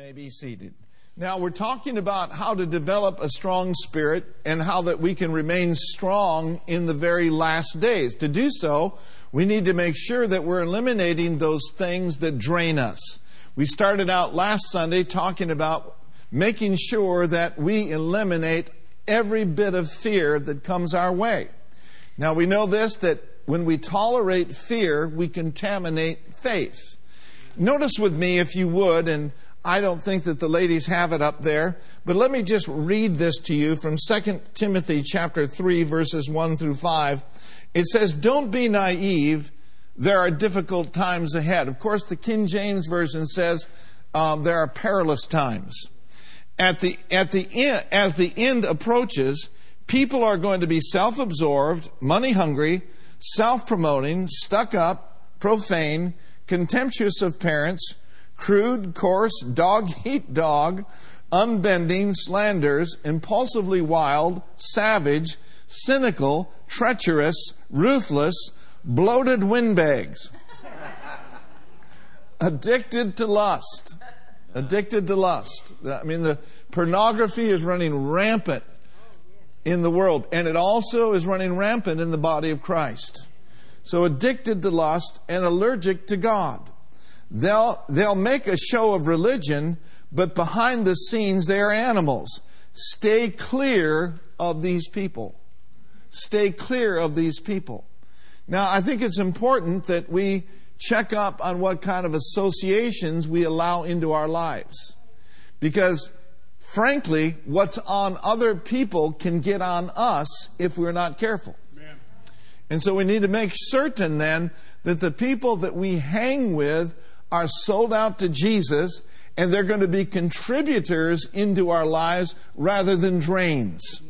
may be seated. Now, we're talking about how to develop a strong spirit and how that we can remain strong in the very last days. To do so, we need to make sure that we're eliminating those things that drain us. We started out last Sunday talking about making sure that we eliminate every bit of fear that comes our way. Now, we know this that when we tolerate fear, we contaminate faith. Notice with me, if you would, and I don't think that the ladies have it up there, but let me just read this to you from 2 Timothy chapter 3 verses 1 through 5. It says, "Don't be naive. There are difficult times ahead." Of course, the King James version says um, there are perilous times. At the at the as the end approaches, people are going to be self-absorbed, money hungry, self-promoting, stuck up, profane, contemptuous of parents crude, coarse, dog eat dog, unbending, slanders, impulsively wild, savage, cynical, treacherous, ruthless, bloated windbags. Addicted to lust. Addicted to lust. I mean, the pornography is running rampant in the world, and it also is running rampant in the body of Christ. So, addicted to lust and allergic to God. They'll, they'll make a show of religion, but behind the scenes, they are animals. Stay clear of these people. Stay clear of these people. Now, I think it's important that we check up on what kind of associations we allow into our lives. Because, frankly, what's on other people can get on us if we're not careful. And so we need to make certain then that the people that we hang with are sold out to Jesus and they're going to be contributors into our lives rather than drains.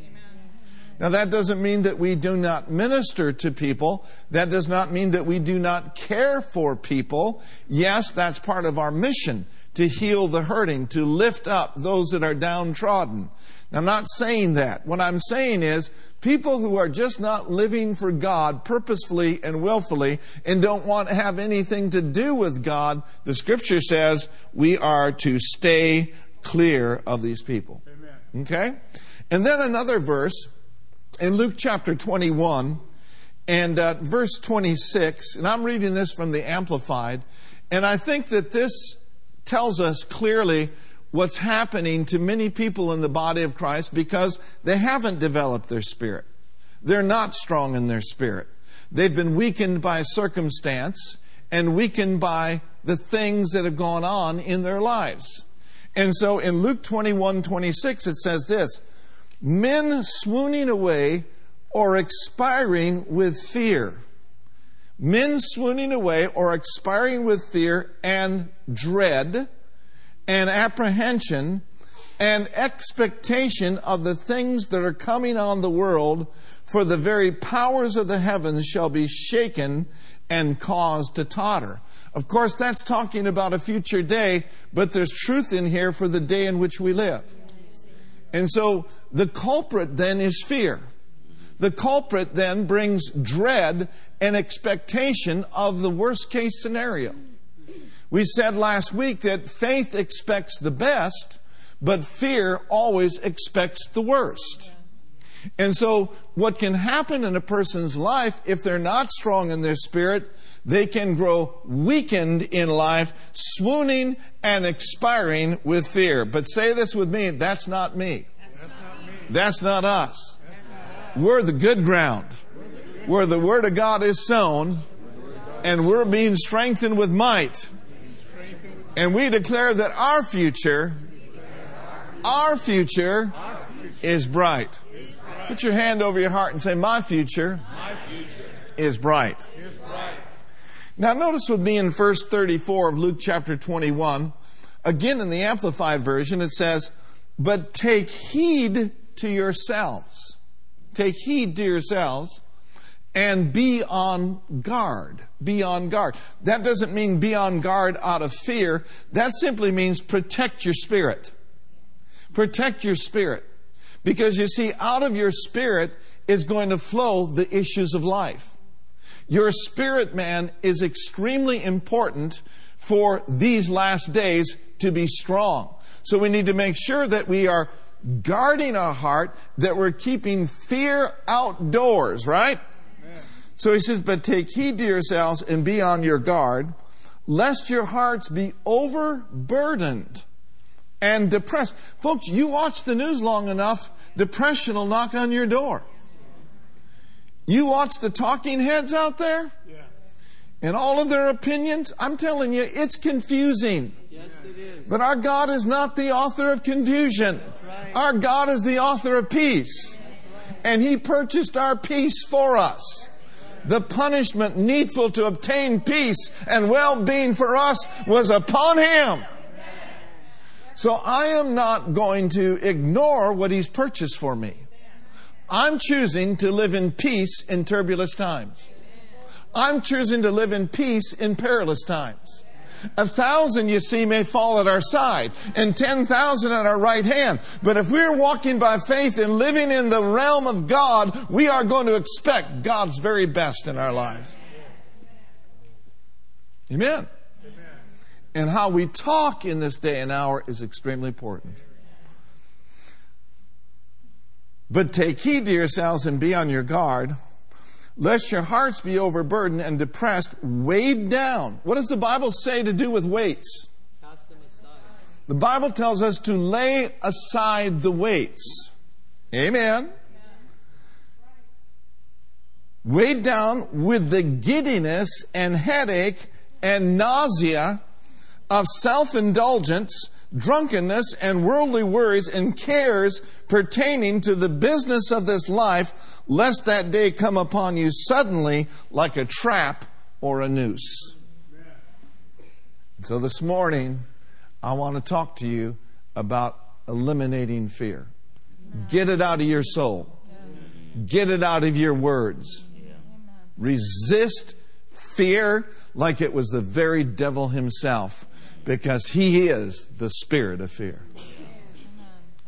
Now, that doesn't mean that we do not minister to people. That does not mean that we do not care for people. Yes, that's part of our mission to heal the hurting, to lift up those that are downtrodden. Now, I'm not saying that. What I'm saying is people who are just not living for God purposefully and willfully and don't want to have anything to do with God, the scripture says we are to stay clear of these people. Amen. Okay? And then another verse in Luke chapter 21 and uh, verse 26, and I'm reading this from the Amplified, and I think that this tells us clearly what's happening to many people in the body of Christ because they haven't developed their spirit. They're not strong in their spirit. They've been weakened by circumstance and weakened by the things that have gone on in their lives. And so in Luke 21 26, it says this Men swooning away or expiring with fear. Men swooning away or expiring with fear and dread and apprehension and expectation of the things that are coming on the world, for the very powers of the heavens shall be shaken and caused to totter. Of course, that's talking about a future day, but there's truth in here for the day in which we live. And so the culprit then is fear. The culprit then brings dread and expectation of the worst case scenario. We said last week that faith expects the best, but fear always expects the worst. And so, what can happen in a person's life if they're not strong in their spirit, they can grow weakened in life, swooning and expiring with fear. But say this with me that's not me. That's not, us. We're the good ground where the Word of God is sown, and we're being strengthened with might and we declare that our future, our future is bright. Put your hand over your heart and say, My future is bright. Now, notice with me in verse 34 of Luke chapter 21, again in the Amplified Version, it says, But take heed to yourselves. Take heed to yourselves and be on guard. Be on guard. That doesn't mean be on guard out of fear. That simply means protect your spirit. Protect your spirit. Because you see, out of your spirit is going to flow the issues of life. Your spirit man is extremely important for these last days to be strong. So we need to make sure that we are guarding our heart, that we're keeping fear outdoors, right? So he says, But take heed to yourselves and be on your guard, lest your hearts be overburdened and depressed. Folks, you watch the news long enough, depression will knock on your door. You watch the talking heads out there and all of their opinions. I'm telling you, it's confusing. Yes, it is. But our God is not the author of confusion. right. Our God is the author of peace. And He purchased our peace for us. The punishment needful to obtain peace and well being for us was upon Him. So I am not going to ignore what He's purchased for me. I'm choosing to live in peace in turbulent times. I'm choosing to live in peace in perilous times. A thousand, you see, may fall at our side and 10,000 at our right hand. But if we're walking by faith and living in the realm of God, we are going to expect God's very best in our lives. Amen. And how we talk in this day and hour is extremely important. But take heed to yourselves and be on your guard, lest your hearts be overburdened and depressed, weighed down. What does the Bible say to do with weights? The Bible tells us to lay aside the weights. Amen. Weighed down with the giddiness and headache and nausea of self indulgence, drunkenness, and worldly worries and cares pertaining to the business of this life, lest that day come upon you suddenly like a trap or a noose. So this morning, I want to talk to you about eliminating fear. Get it out of your soul. Get it out of your words. Resist fear like it was the very devil himself because he is the spirit of fear.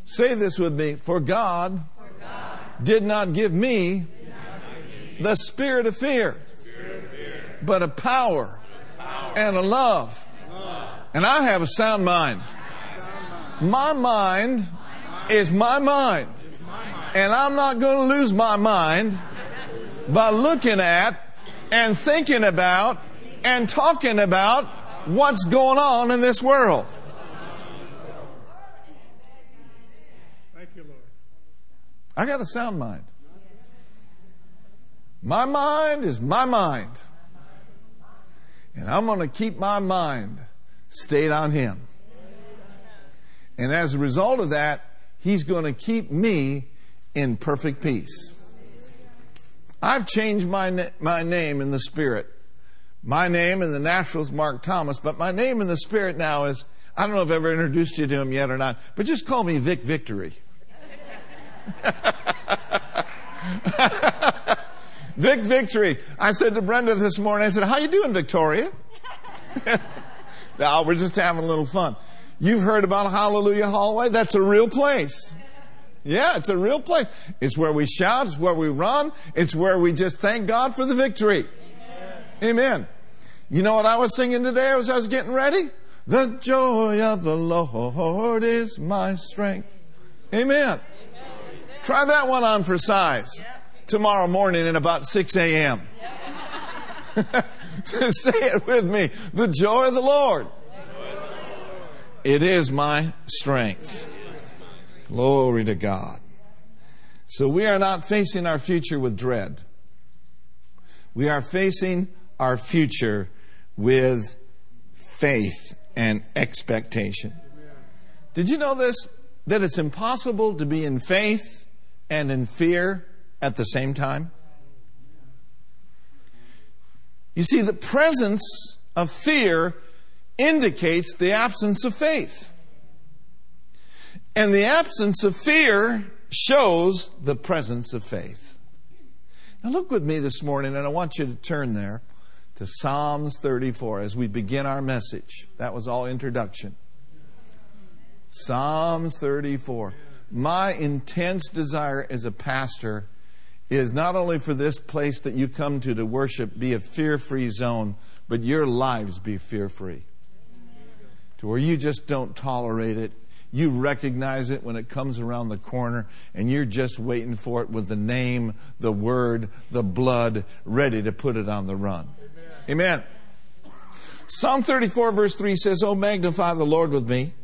Say this with me For God, did not give me the spirit of fear, but a power and a love. And I have a sound mind. My mind is my mind. And I'm not going to lose my mind by looking at and thinking about and talking about what's going on in this world. Thank you, Lord. I got a sound mind. My mind is my mind. And I'm going to keep my mind stayed on Him. And as a result of that, He's going to keep me in perfect peace. I've changed my, na- my name in the Spirit. My name in the natural is Mark Thomas, but my name in the Spirit now is, I don't know if I've ever introduced you to him yet or not, but just call me Vic Victory. Vic Victory. I said to Brenda this morning, I said, how you doing, Victoria? no, we're just having a little fun. You've heard about Hallelujah Hallway? That's a real place. Yeah, it's a real place. It's where we shout, it's where we run, it's where we just thank God for the victory. Amen. You know what I was singing today as I was getting ready? The joy of the Lord is my strength. Amen. Try that one on for size tomorrow morning at about 6 a.m. Say it with me. The joy of the Lord. It is my strength. Glory to God. So we are not facing our future with dread. We are facing our future with faith and expectation. Did you know this? That it's impossible to be in faith and in fear at the same time? You see, the presence of fear indicates the absence of faith. And the absence of fear shows the presence of faith. Now, look with me this morning, and I want you to turn there to Psalms 34 as we begin our message. That was all introduction. Psalms 34. My intense desire as a pastor is not only for this place that you come to to worship be a fear free zone, but your lives be fear free. To where you just don't tolerate it, you recognize it when it comes around the corner and you're just waiting for it with the name, the word, the blood ready to put it on the run. Amen. Psalm 34 verse 3 says, Oh, magnify the Lord with me.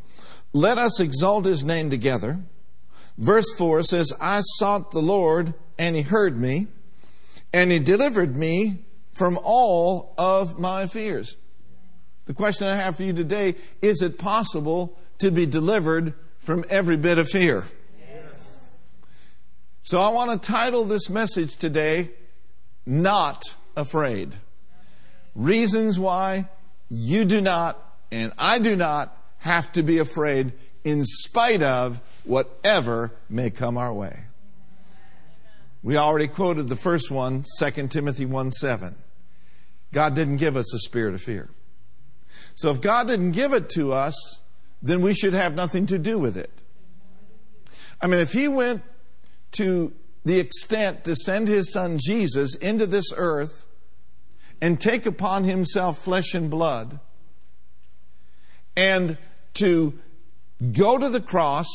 Let us exalt his name together. Verse 4 says, I sought the Lord and he heard me and he delivered me from all of my fears. The question I have for you today is it possible to be delivered from every bit of fear? Yes. So I want to title this message today, Not Afraid. Reasons why you do not and I do not have to be afraid in spite of whatever may come our way. We already quoted the first one, 2 Timothy 1 7. God didn't give us a spirit of fear. So if God didn't give it to us, then we should have nothing to do with it. I mean, if He went to the extent to send His Son Jesus into this earth and take upon Himself flesh and blood and to go to the cross,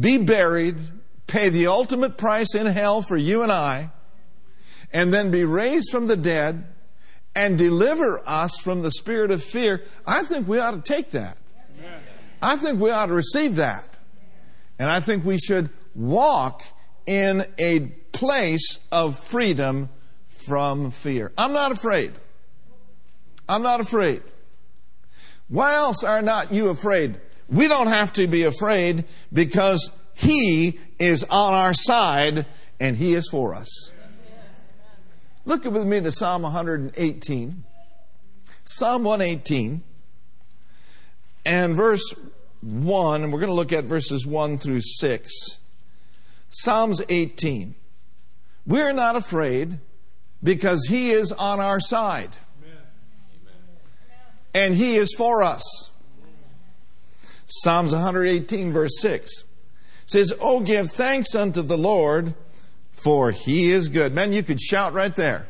be buried, pay the ultimate price in hell for you and I, and then be raised from the dead and deliver us from the spirit of fear, I think we ought to take that. I think we ought to receive that. And I think we should walk in a place of freedom from fear. I'm not afraid. I'm not afraid. Why else are not you afraid? We don't have to be afraid because He is on our side and He is for us. Look with me to Psalm 118. Psalm 118 and verse 1, and we're going to look at verses 1 through 6. Psalms 18. We're not afraid because He is on our side. And He is for us. Psalms 118, verse 6 says, Oh, give thanks unto the Lord for he is good. Man, you could shout right there.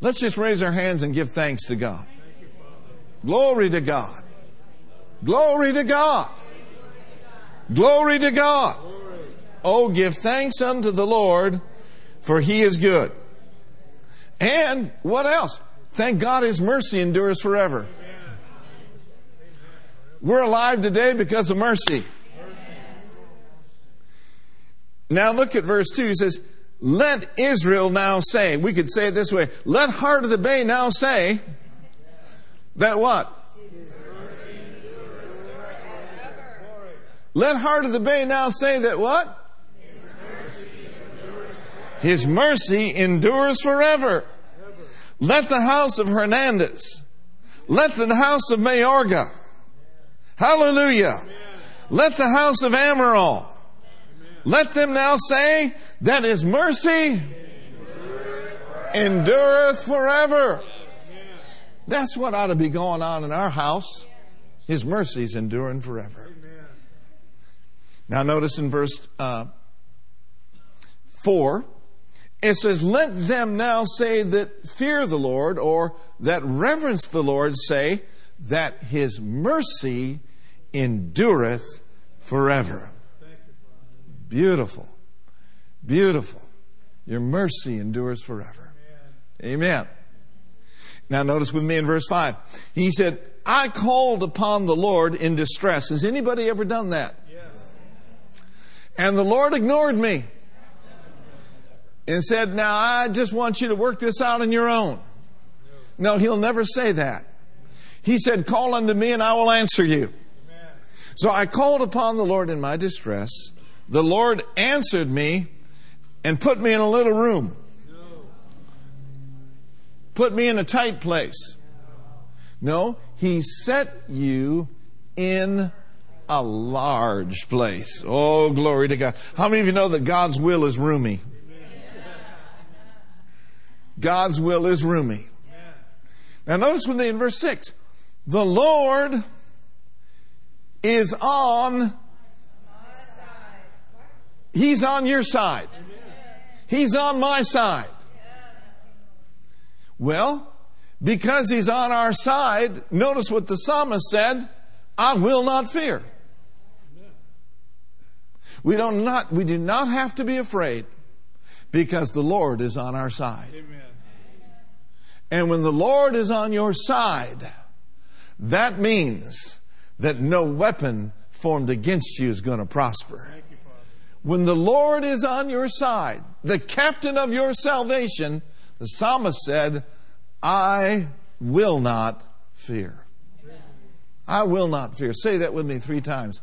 Let's just raise our hands and give thanks to God. Glory to God. Glory to God. Glory to God. Oh, give thanks unto the Lord, for he is good. And what else? Thank God his mercy endures forever. We're alive today because of mercy. Now look at verse 2. He says, Let Israel now say, we could say it this way, let Heart of the Bay now say that what? Let Heart of the Bay now say that what? His mercy endures forever. Let the house of Hernandez, let the house of Mayorga, hallelujah. Let the house of Amaral, let them now say that his mercy endureth forever. That's what ought to be going on in our house. His mercies enduring forever. Now, notice in verse uh, 4, it says, Let them now say that fear the Lord or that reverence the Lord say that his mercy endureth forever. Beautiful. Beautiful. Your mercy endures forever. Amen. Now notice with me in verse 5. He said, I called upon the Lord in distress. Has anybody ever done that? Yes. And the Lord ignored me and said, Now I just want you to work this out on your own. No, he'll never say that. He said, Call unto me and I will answer you. So I called upon the Lord in my distress the Lord answered me and put me in a little room. Put me in a tight place. No, He set you in a large place. Oh, glory to God. How many of you know that God's will is roomy? God's will is roomy. Now notice when they in verse 6, the Lord is on He's on your side. He's on my side. Well, because He's on our side, notice what the psalmist said I will not fear. We don't not we do not have to be afraid because the Lord is on our side. And when the Lord is on your side, that means that no weapon formed against you is going to prosper. When the Lord is on your side, the captain of your salvation, the psalmist said, I will not fear. I will not fear. Say that with me three times.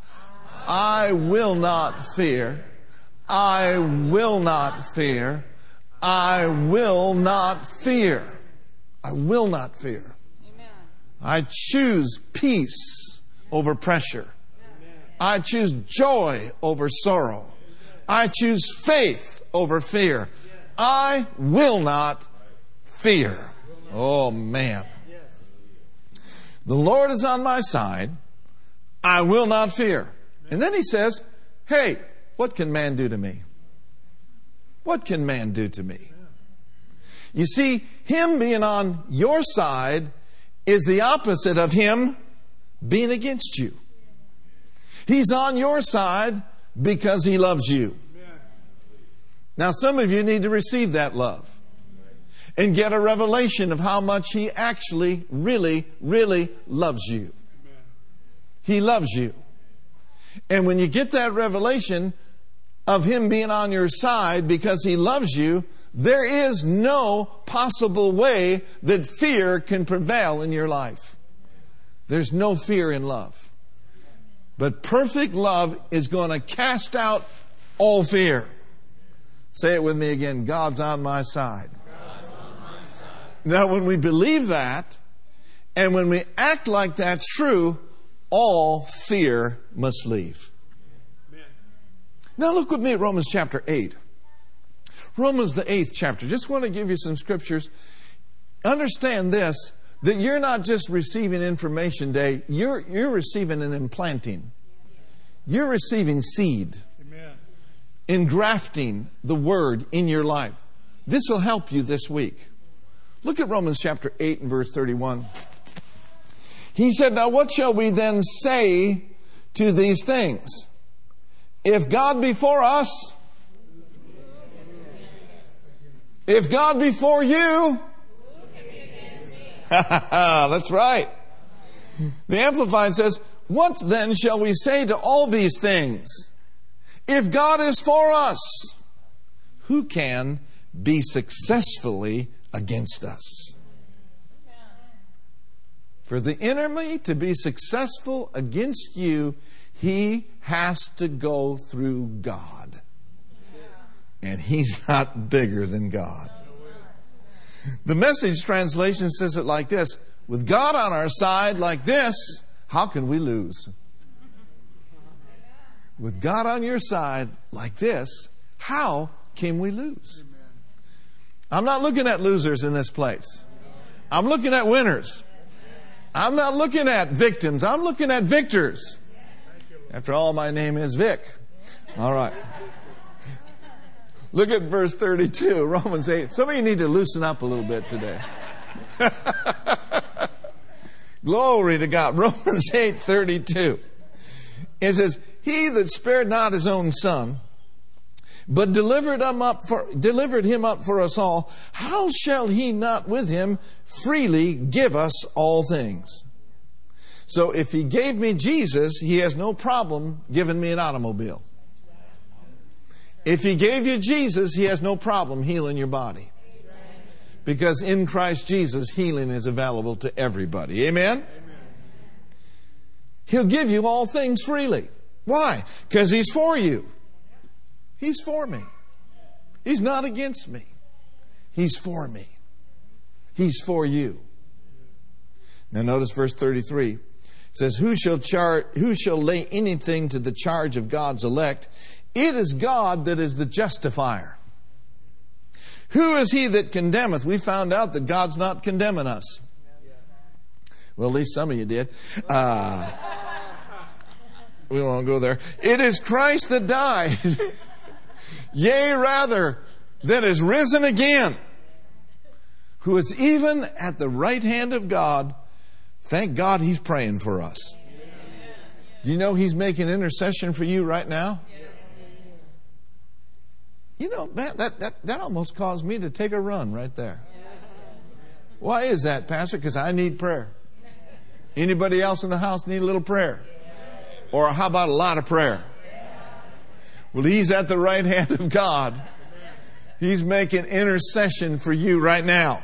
I will not fear. I will not fear. I will not fear. I will not fear. I choose peace over pressure. I choose joy over sorrow. I choose faith over fear. I will not fear. Oh man. The Lord is on my side. I will not fear. And then he says, Hey, what can man do to me? What can man do to me? You see, him being on your side is the opposite of him being against you. He's on your side because he loves you. Now, some of you need to receive that love and get a revelation of how much he actually, really, really loves you. He loves you. And when you get that revelation of him being on your side because he loves you, there is no possible way that fear can prevail in your life. There's no fear in love. But perfect love is going to cast out all fear. Say it with me again God's on my side. Now, when we believe that, and when we act like that's true, all fear must leave. Amen. Now, look with me at Romans chapter 8. Romans, the eighth chapter. Just want to give you some scriptures. Understand this that you're not just receiving information day, you're, you're receiving an implanting. You're receiving seed, Amen. engrafting the word in your life. This will help you this week. Look at Romans chapter 8 and verse 31. He said, Now what shall we then say to these things? If God be for us, if God be for you, that's right. The Amplified says, What then shall we say to all these things? If God is for us, who can be successfully against us? For the enemy to be successful against you, he has to go through God. And he's not bigger than God. The message translation says it like this With God on our side, like this, how can we lose? With God on your side, like this, how can we lose? I'm not looking at losers in this place. I'm looking at winners. I'm not looking at victims. I'm looking at victors. After all, my name is Vic. All right. Look at verse 32, Romans 8. Some of you need to loosen up a little bit today. Glory to God. Romans 8 32. It says, He that spared not his own son, but delivered him up for delivered him up for us all, how shall he not with him freely give us all things? So if he gave me Jesus, he has no problem giving me an automobile. If he gave you Jesus, he has no problem healing your body. Because in Christ Jesus, healing is available to everybody. Amen? He'll give you all things freely. Why? Because he's for you. He's for me. He's not against me. He's for me. He's for you. Now notice verse 33. It says, who shall, char- who shall lay anything to the charge of God's elect? It is God that is the justifier. Who is he that condemneth? We found out that God's not condemning us. Well, at least some of you did. Uh, we won't go there. It is Christ that died. Yea, rather, that is risen again, who is even at the right hand of God. Thank God he's praying for us. Do you know He's making intercession for you right now? You know, man, that, that, that almost caused me to take a run right there. Why is that, Pastor? Because I need prayer. Anybody else in the house need a little prayer? Or how about a lot of prayer? Well, He's at the right hand of God. He's making intercession for you right now.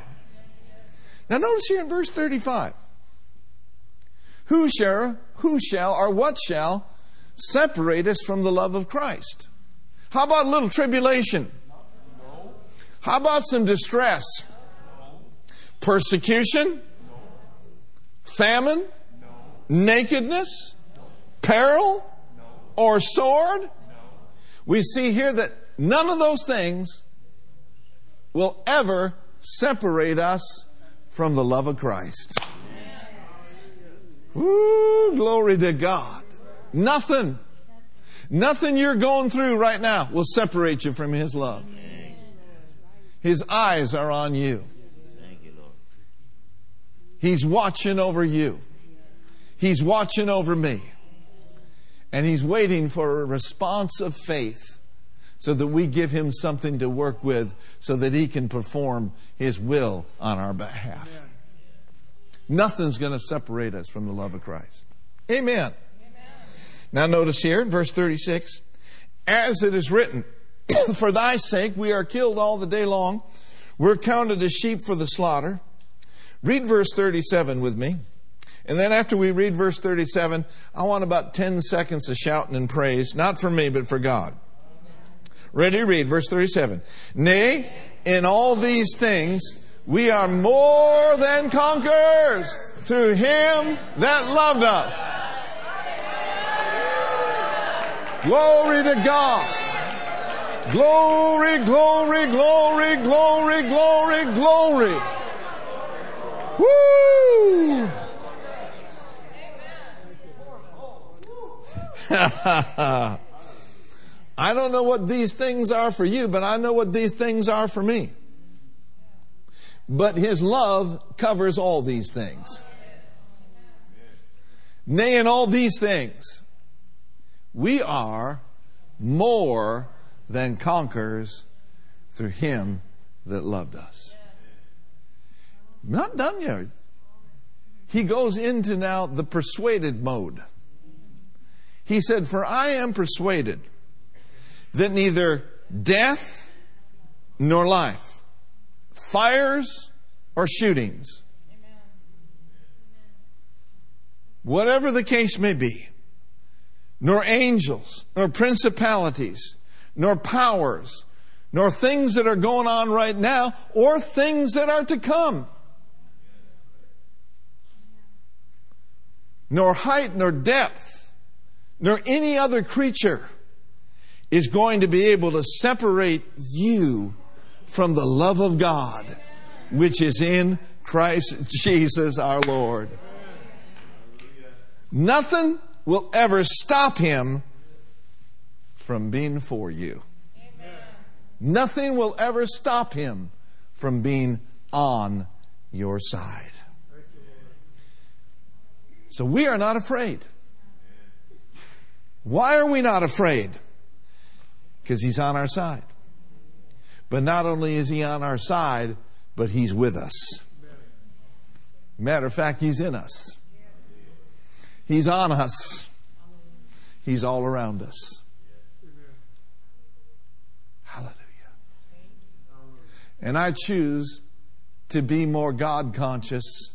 Now notice here in verse 35. Who shall, who shall, or what shall separate us from the love of Christ? How about a little tribulation? How about some distress? Persecution? Famine? Nakedness? Peril? Or sword? We see here that none of those things will ever separate us from the love of Christ. Woo, glory to God. Nothing, nothing you're going through right now will separate you from His love. His eyes are on you. He's watching over you. He's watching over me. And He's waiting for a response of faith so that we give Him something to work with so that He can perform His will on our behalf. Nothing's going to separate us from the love of Christ. Amen. Now, notice here in verse 36 As it is written, For thy sake we are killed all the day long, we're counted as sheep for the slaughter. Read verse 37 with me. And then after we read verse 37, I want about 10 seconds of shouting and praise, not for me, but for God. Ready to read verse 37. Nay, in all these things, we are more than conquerors through him that loved us. Glory to God. Glory, glory, glory, glory, glory, glory. Woo! I don't know what these things are for you, but I know what these things are for me. But his love covers all these things. Nay, in all these things, we are more than conquerors through him that loved us. Not done yet. He goes into now the persuaded mode. He said, For I am persuaded that neither death nor life, fires or shootings, whatever the case may be, nor angels, nor principalities, nor powers, nor things that are going on right now, or things that are to come. Nor height, nor depth, nor any other creature is going to be able to separate you from the love of God, which is in Christ Jesus our Lord. Nothing will ever stop him from being for you. Amen. Nothing will ever stop him from being on your side. So we are not afraid. Why are we not afraid? Because he's on our side. But not only is he on our side, but he's with us. Matter of fact, he's in us. He's on us. He's all around us. Hallelujah. And I choose to be more God conscious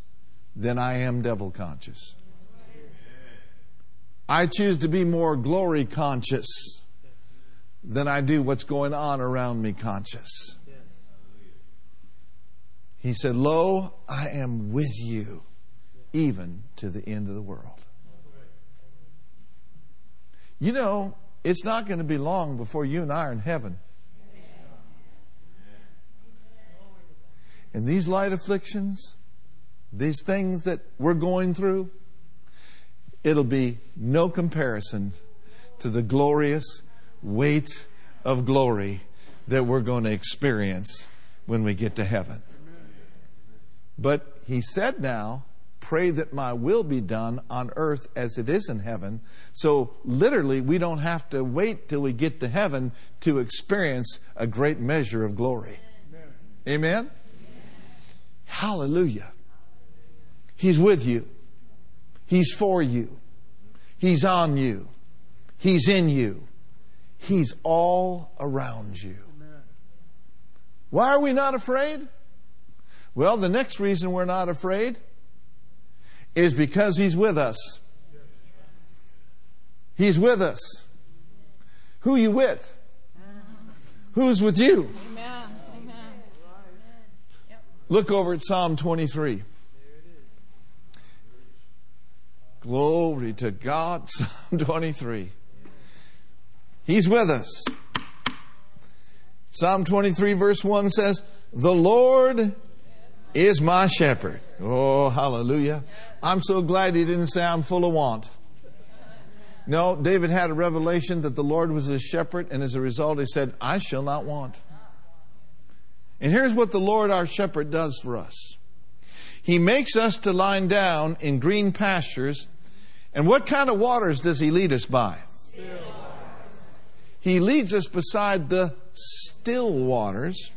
than I am devil conscious. I choose to be more glory conscious than I do what's going on around me conscious. He said, Lo, I am with you even to the end of the world. You know, it's not going to be long before you and I are in heaven. And these light afflictions, these things that we're going through, it'll be no comparison to the glorious weight of glory that we're going to experience when we get to heaven. But he said now pray that my will be done on earth as it is in heaven. So, literally, we don't have to wait till we get to heaven to experience a great measure of glory. Amen? Hallelujah. He's with you, He's for you, He's on you, He's in you, He's all around you. Why are we not afraid? Well, the next reason we're not afraid is because He's with us. He's with us. Who you with? Who's with you? Amen. Amen. Look over at Psalm 23. Glory to God. Psalm 23. He's with us. Psalm 23, verse 1 says, The Lord is my shepherd. Oh, hallelujah. I'm so glad he didn't say I'm full of want. No, David had a revelation that the Lord was his shepherd, and as a result, he said, I shall not want. And here's what the Lord our shepherd does for us He makes us to lie down in green pastures. And what kind of waters does He lead us by? He leads us beside the still waters.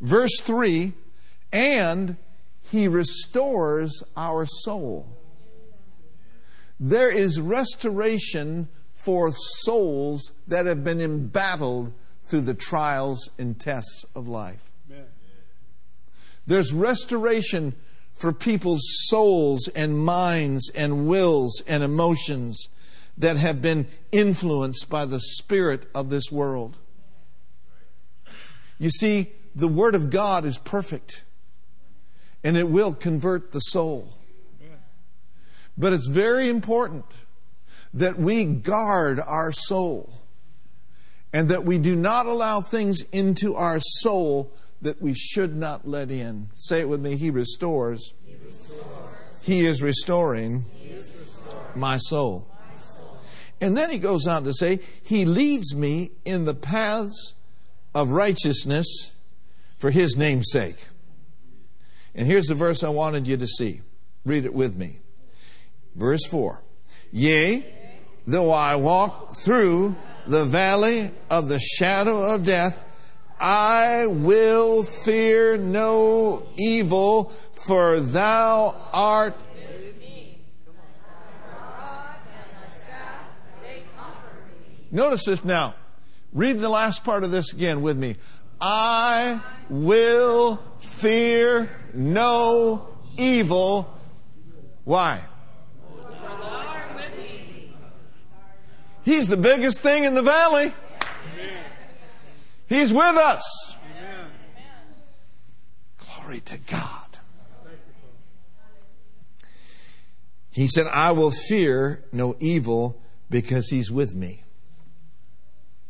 Verse 3 and He restores our soul. There is restoration for souls that have been embattled through the trials and tests of life. There's restoration for people's souls and minds and wills and emotions that have been influenced by the spirit of this world. You see, the Word of God is perfect and it will convert the soul. But it's very important that we guard our soul and that we do not allow things into our soul that we should not let in. Say it with me He restores. He, he is restoring, he is restoring my, soul. my soul. And then he goes on to say, He leads me in the paths of righteousness for His name's sake. And here's the verse I wanted you to see. Read it with me. Verse 4 Yea, though I walk through the valley of the shadow of death, I will fear no evil, for thou art. Notice this now. Read the last part of this again with me. I will fear no evil. Why? He's the biggest thing in the valley. He's with us. Glory to God. He said, I will fear no evil because he's with me.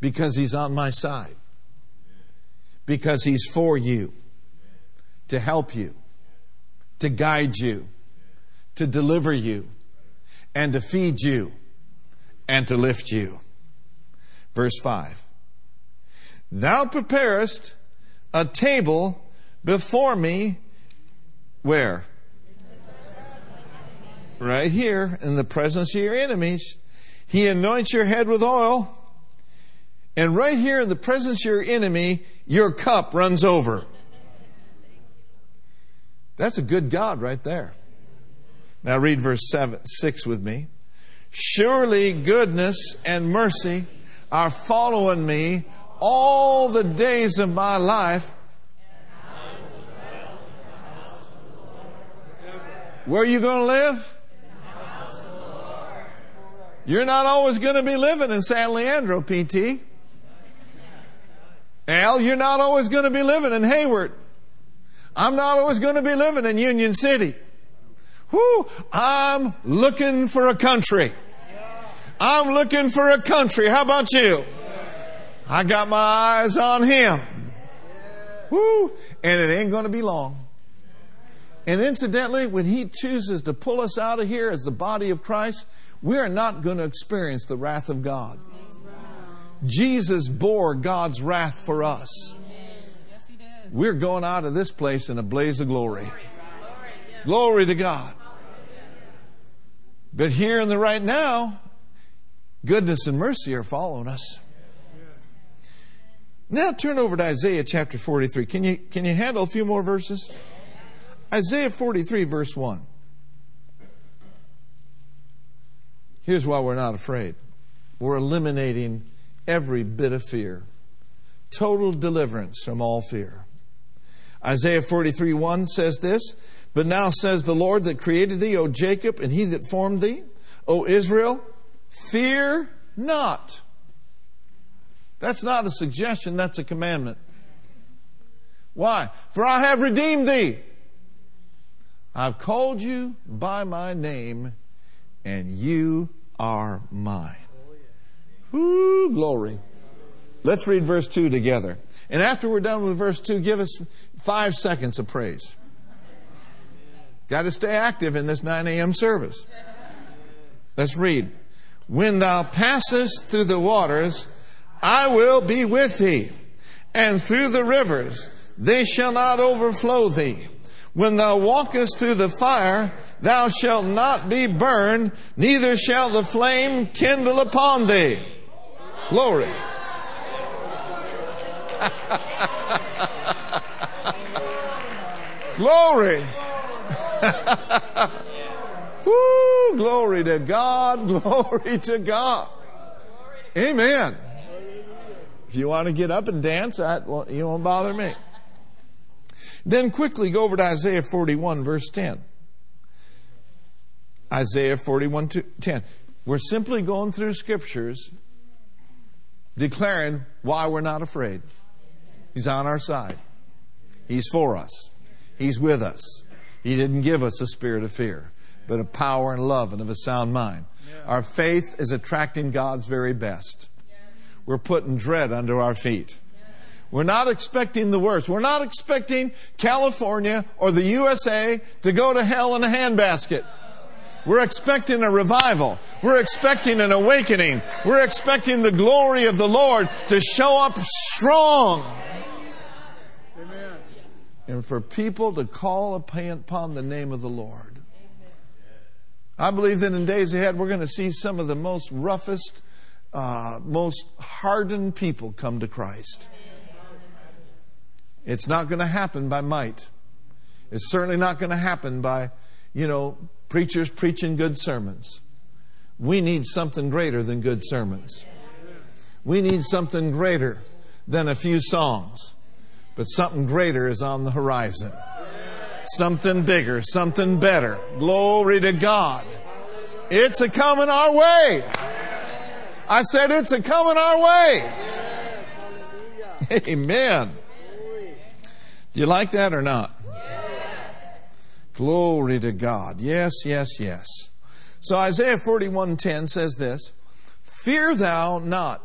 Because he's on my side. Because he's for you. To help you. To guide you. To deliver you. And to feed you. And to lift you. Verse 5. Thou preparest a table before me. Where? Right here, in the presence of your enemies. He anoints your head with oil. And right here in the presence of your enemy, your cup runs over. That's a good God right there. Now read verse seven, 6 with me. Surely goodness and mercy are following me all the days of my life. Where are you going to live? You're not always going to be living in San Leandro, PT. Al, you're not always going to be living in Hayward. I'm not always going to be living in Union City. Whoo, I'm looking for a country. I'm looking for a country. How about you? I got my eyes on him. Woo, and it ain't going to be long. And incidentally, when he chooses to pull us out of here as the body of Christ, we are not going to experience the wrath of God. Jesus bore God's wrath for us. We're going out of this place in a blaze of glory. Glory to God. But here in the right now, goodness and mercy are following us. Now turn over to Isaiah chapter 43. Can you, can you handle a few more verses? Isaiah 43, verse 1. Here's why we're not afraid we're eliminating every bit of fear, total deliverance from all fear. Isaiah 43, 1 says this But now says the Lord that created thee, O Jacob, and he that formed thee, O Israel, fear not. That's not a suggestion, that's a commandment. Why? For I have redeemed thee. I've called you by my name, and you are mine. Woo, glory. Let's read verse 2 together. And after we're done with verse 2, give us five seconds of praise. Got to stay active in this 9 a.m. service. Let's read. When thou passest through the waters, I will be with thee, and through the rivers, they shall not overflow thee. When thou walkest through the fire, thou shalt not be burned, neither shall the flame kindle upon thee. Glory. Glory. Woo, glory to God. Glory to God. Amen. If you want to get up and dance, that won't, you won't bother me. Then quickly go over to Isaiah 41, verse 10. Isaiah 41, 10. We're simply going through scriptures declaring why we're not afraid. He's on our side. He's for us. He's with us. He didn't give us a spirit of fear, but of power and love and of a sound mind. Our faith is attracting God's very best. We're putting dread under our feet. We're not expecting the worst. We're not expecting California or the USA to go to hell in a handbasket. We're expecting a revival. We're expecting an awakening. We're expecting the glory of the Lord to show up strong. And for people to call upon the name of the Lord. I believe that in days ahead, we're going to see some of the most roughest, uh, most hardened people come to Christ. It's not going to happen by might. It's certainly not going to happen by, you know, preachers preaching good sermons. We need something greater than good sermons. We need something greater than a few songs. But something greater is on the horizon. Something bigger, something better. Glory to God. It's a coming our way. I said it's a coming our way. Amen. Do you like that or not? Glory to God. Yes, yes, yes. So Isaiah 41:10 says this, "Fear thou not."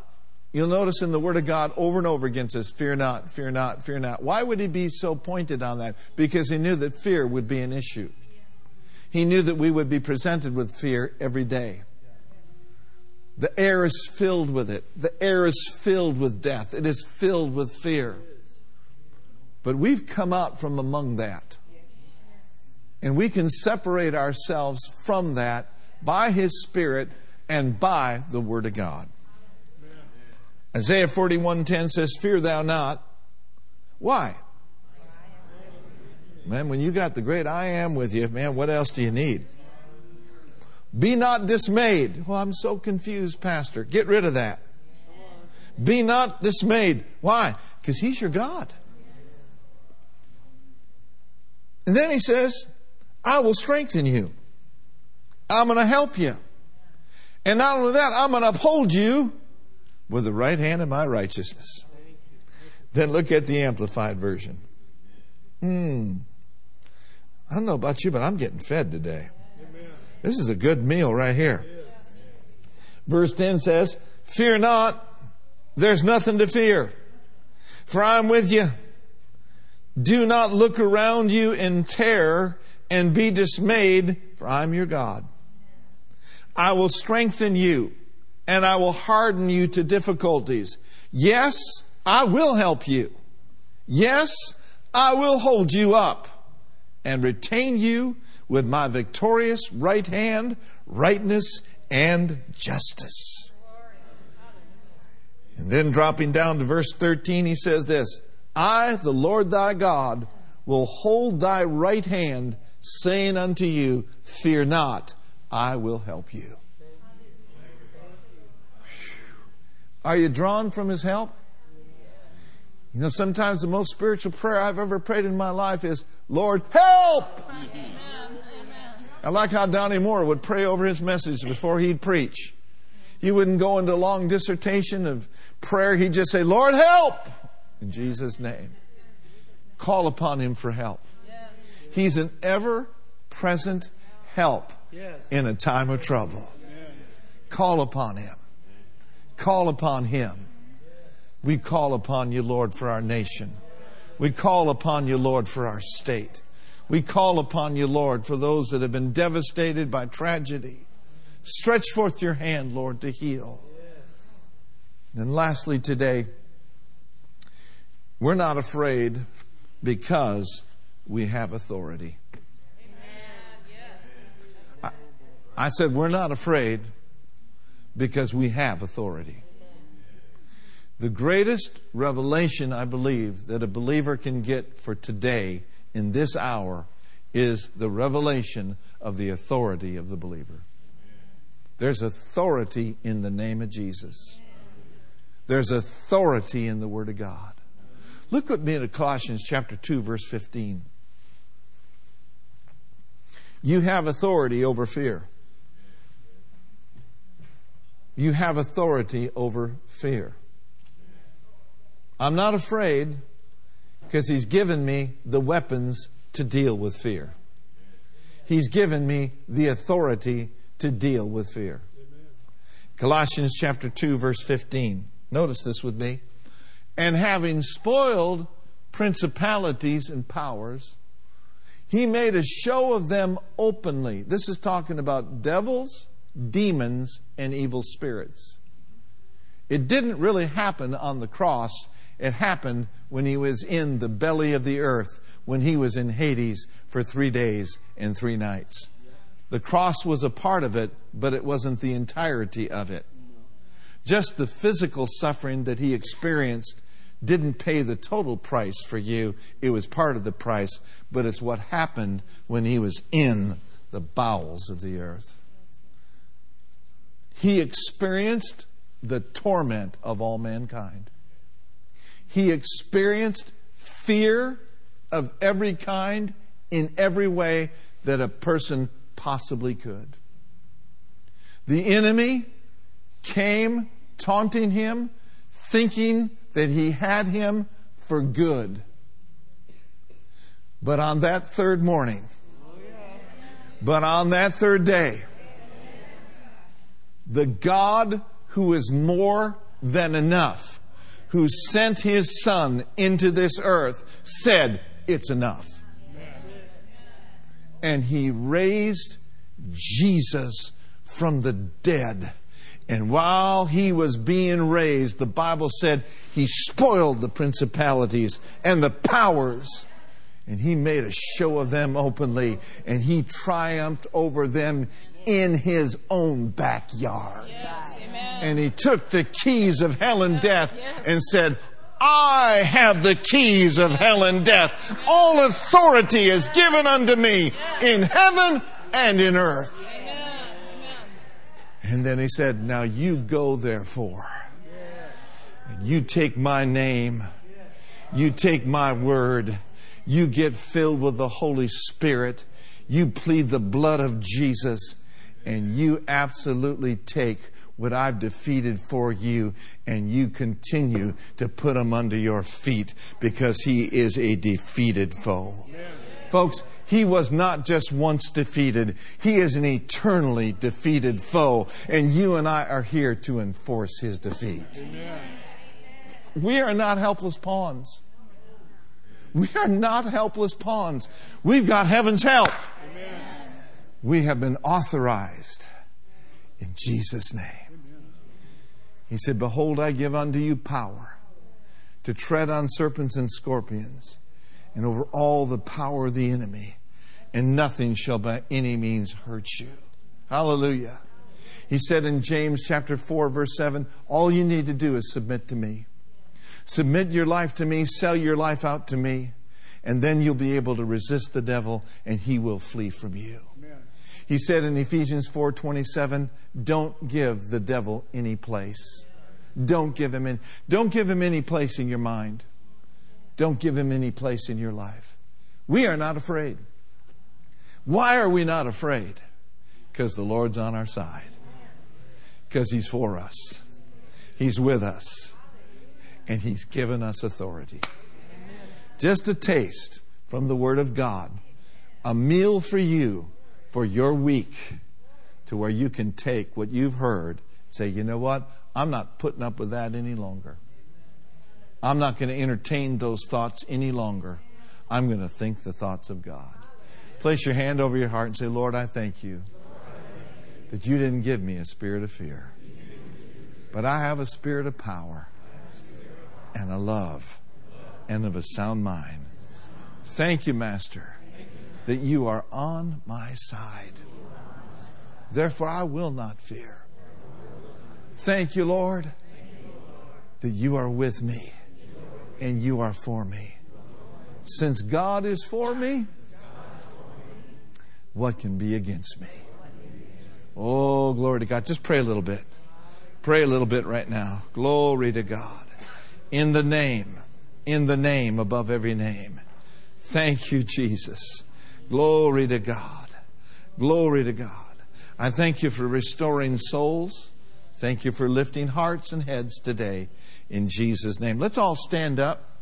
You'll notice in the word of God over and over again says, "Fear not, fear not, fear not." Why would he be so pointed on that? Because he knew that fear would be an issue. He knew that we would be presented with fear every day. The air is filled with it. The air is filled with death. It is filled with fear. But we've come out from among that. And we can separate ourselves from that by His Spirit and by the Word of God. Isaiah 41:10 says, "Fear thou not." Why? Man, when you got the great I am with you, man, what else do you need? Be not dismayed. Well, I'm so confused, Pastor. Get rid of that. Be not dismayed. Why? Because He's your God. And then He says, I will strengthen you. I'm going to help you. And not only that, I'm going to uphold you with the right hand of my righteousness. Then look at the Amplified Version. Hmm. I don't know about you, but I'm getting fed today. This is a good meal right here. Verse 10 says, Fear not, there's nothing to fear, for I'm with you. Do not look around you in terror and be dismayed, for I'm your God. I will strengthen you and I will harden you to difficulties. Yes, I will help you. Yes, I will hold you up and retain you with my victorious right hand, rightness, and justice. And then dropping down to verse 13, he says this I, the Lord thy God, will hold thy right hand, saying unto you, Fear not, I will help you. Are you drawn from his help? You know, sometimes the most spiritual prayer I've ever prayed in my life is, Lord, help! I like how Donnie Moore would pray over his message before he'd preach. He wouldn't go into a long dissertation of prayer. He'd just say, Lord, help! In Jesus' name. Call upon him for help. He's an ever present help in a time of trouble. Call upon him. Call upon him. We call upon you, Lord, for our nation. We call upon you, Lord, for our state. We call upon you, Lord, for those that have been devastated by tragedy. Stretch forth your hand, Lord, to heal. And lastly, today, we're not afraid because we have authority. I, I said, we're not afraid because we have authority. The greatest revelation, I believe, that a believer can get for today in this hour is the revelation of the authority of the believer. There's authority in the name of Jesus. There's authority in the Word of God. Look with me at Colossians chapter 2, verse 15. You have authority over fear. You have authority over fear. I'm not afraid because He's given me the weapons to deal with fear. He's given me the authority to deal with fear. Colossians chapter 2, verse 15. Notice this with me. And having spoiled principalities and powers, he made a show of them openly. This is talking about devils, demons, and evil spirits. It didn't really happen on the cross. It happened when he was in the belly of the earth, when he was in Hades for three days and three nights. The cross was a part of it, but it wasn't the entirety of it. Just the physical suffering that he experienced didn't pay the total price for you. It was part of the price, but it's what happened when he was in the bowels of the earth. He experienced the torment of all mankind. He experienced fear of every kind in every way that a person possibly could. The enemy came taunting him, thinking that he had him for good. But on that third morning, but on that third day, the God who is more than enough, who sent his son into this earth, said, It's enough. And he raised Jesus from the dead. And while he was being raised, the Bible said he spoiled the principalities and the powers. And he made a show of them openly. And he triumphed over them in his own backyard. Yes. And he took the keys of hell and death yes. and said, I have the keys of hell and death. All authority is given unto me in heaven and in earth. And then he said, Now you go therefore. And you take my name. You take my word. You get filled with the Holy Spirit. You plead the blood of Jesus. And you absolutely take what I've defeated for you and you continue to put him under your feet because he is a defeated foe. Folks, he was not just once defeated. He is an eternally defeated foe. And you and I are here to enforce his defeat. We are not helpless pawns. We are not helpless pawns. We've got heaven's help. We have been authorized in Jesus' name. He said, Behold, I give unto you power to tread on serpents and scorpions and over all the power of the enemy, and nothing shall by any means hurt you. Hallelujah. He said in James chapter 4 verse 7, all you need to do is submit to me. Submit your life to me, sell your life out to me, and then you'll be able to resist the devil and he will flee from you. He said in Ephesians 4:27, don't give the devil any place. Don't give him in, don't give him any place in your mind. Don't give him any place in your life. We are not afraid. Why are we not afraid? Because the Lord's on our side. Because he's for us. He's with us. And he's given us authority. Just a taste from the word of God. A meal for you for your week to where you can take what you've heard, say, you know what? I'm not putting up with that any longer. I'm not going to entertain those thoughts any longer. I'm going to think the thoughts of God. Place your hand over your heart and say, Lord, I thank you that you didn't give me a spirit of fear, but I have a spirit of power and a love and of a sound mind. Thank you, Master, that you are on my side. Therefore, I will not fear. Thank you, Lord, that you are with me and you are for me. Since God is for me, what can be against me? Oh, glory to God. Just pray a little bit. Pray a little bit right now. Glory to God. In the name, in the name above every name. Thank you, Jesus. Glory to God. Glory to God. I thank you for restoring souls. Thank you for lifting hearts and heads today in Jesus' name. Let's all stand up.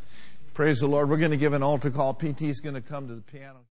Praise the Lord. We're going to give an altar call. PT is going to come to the piano.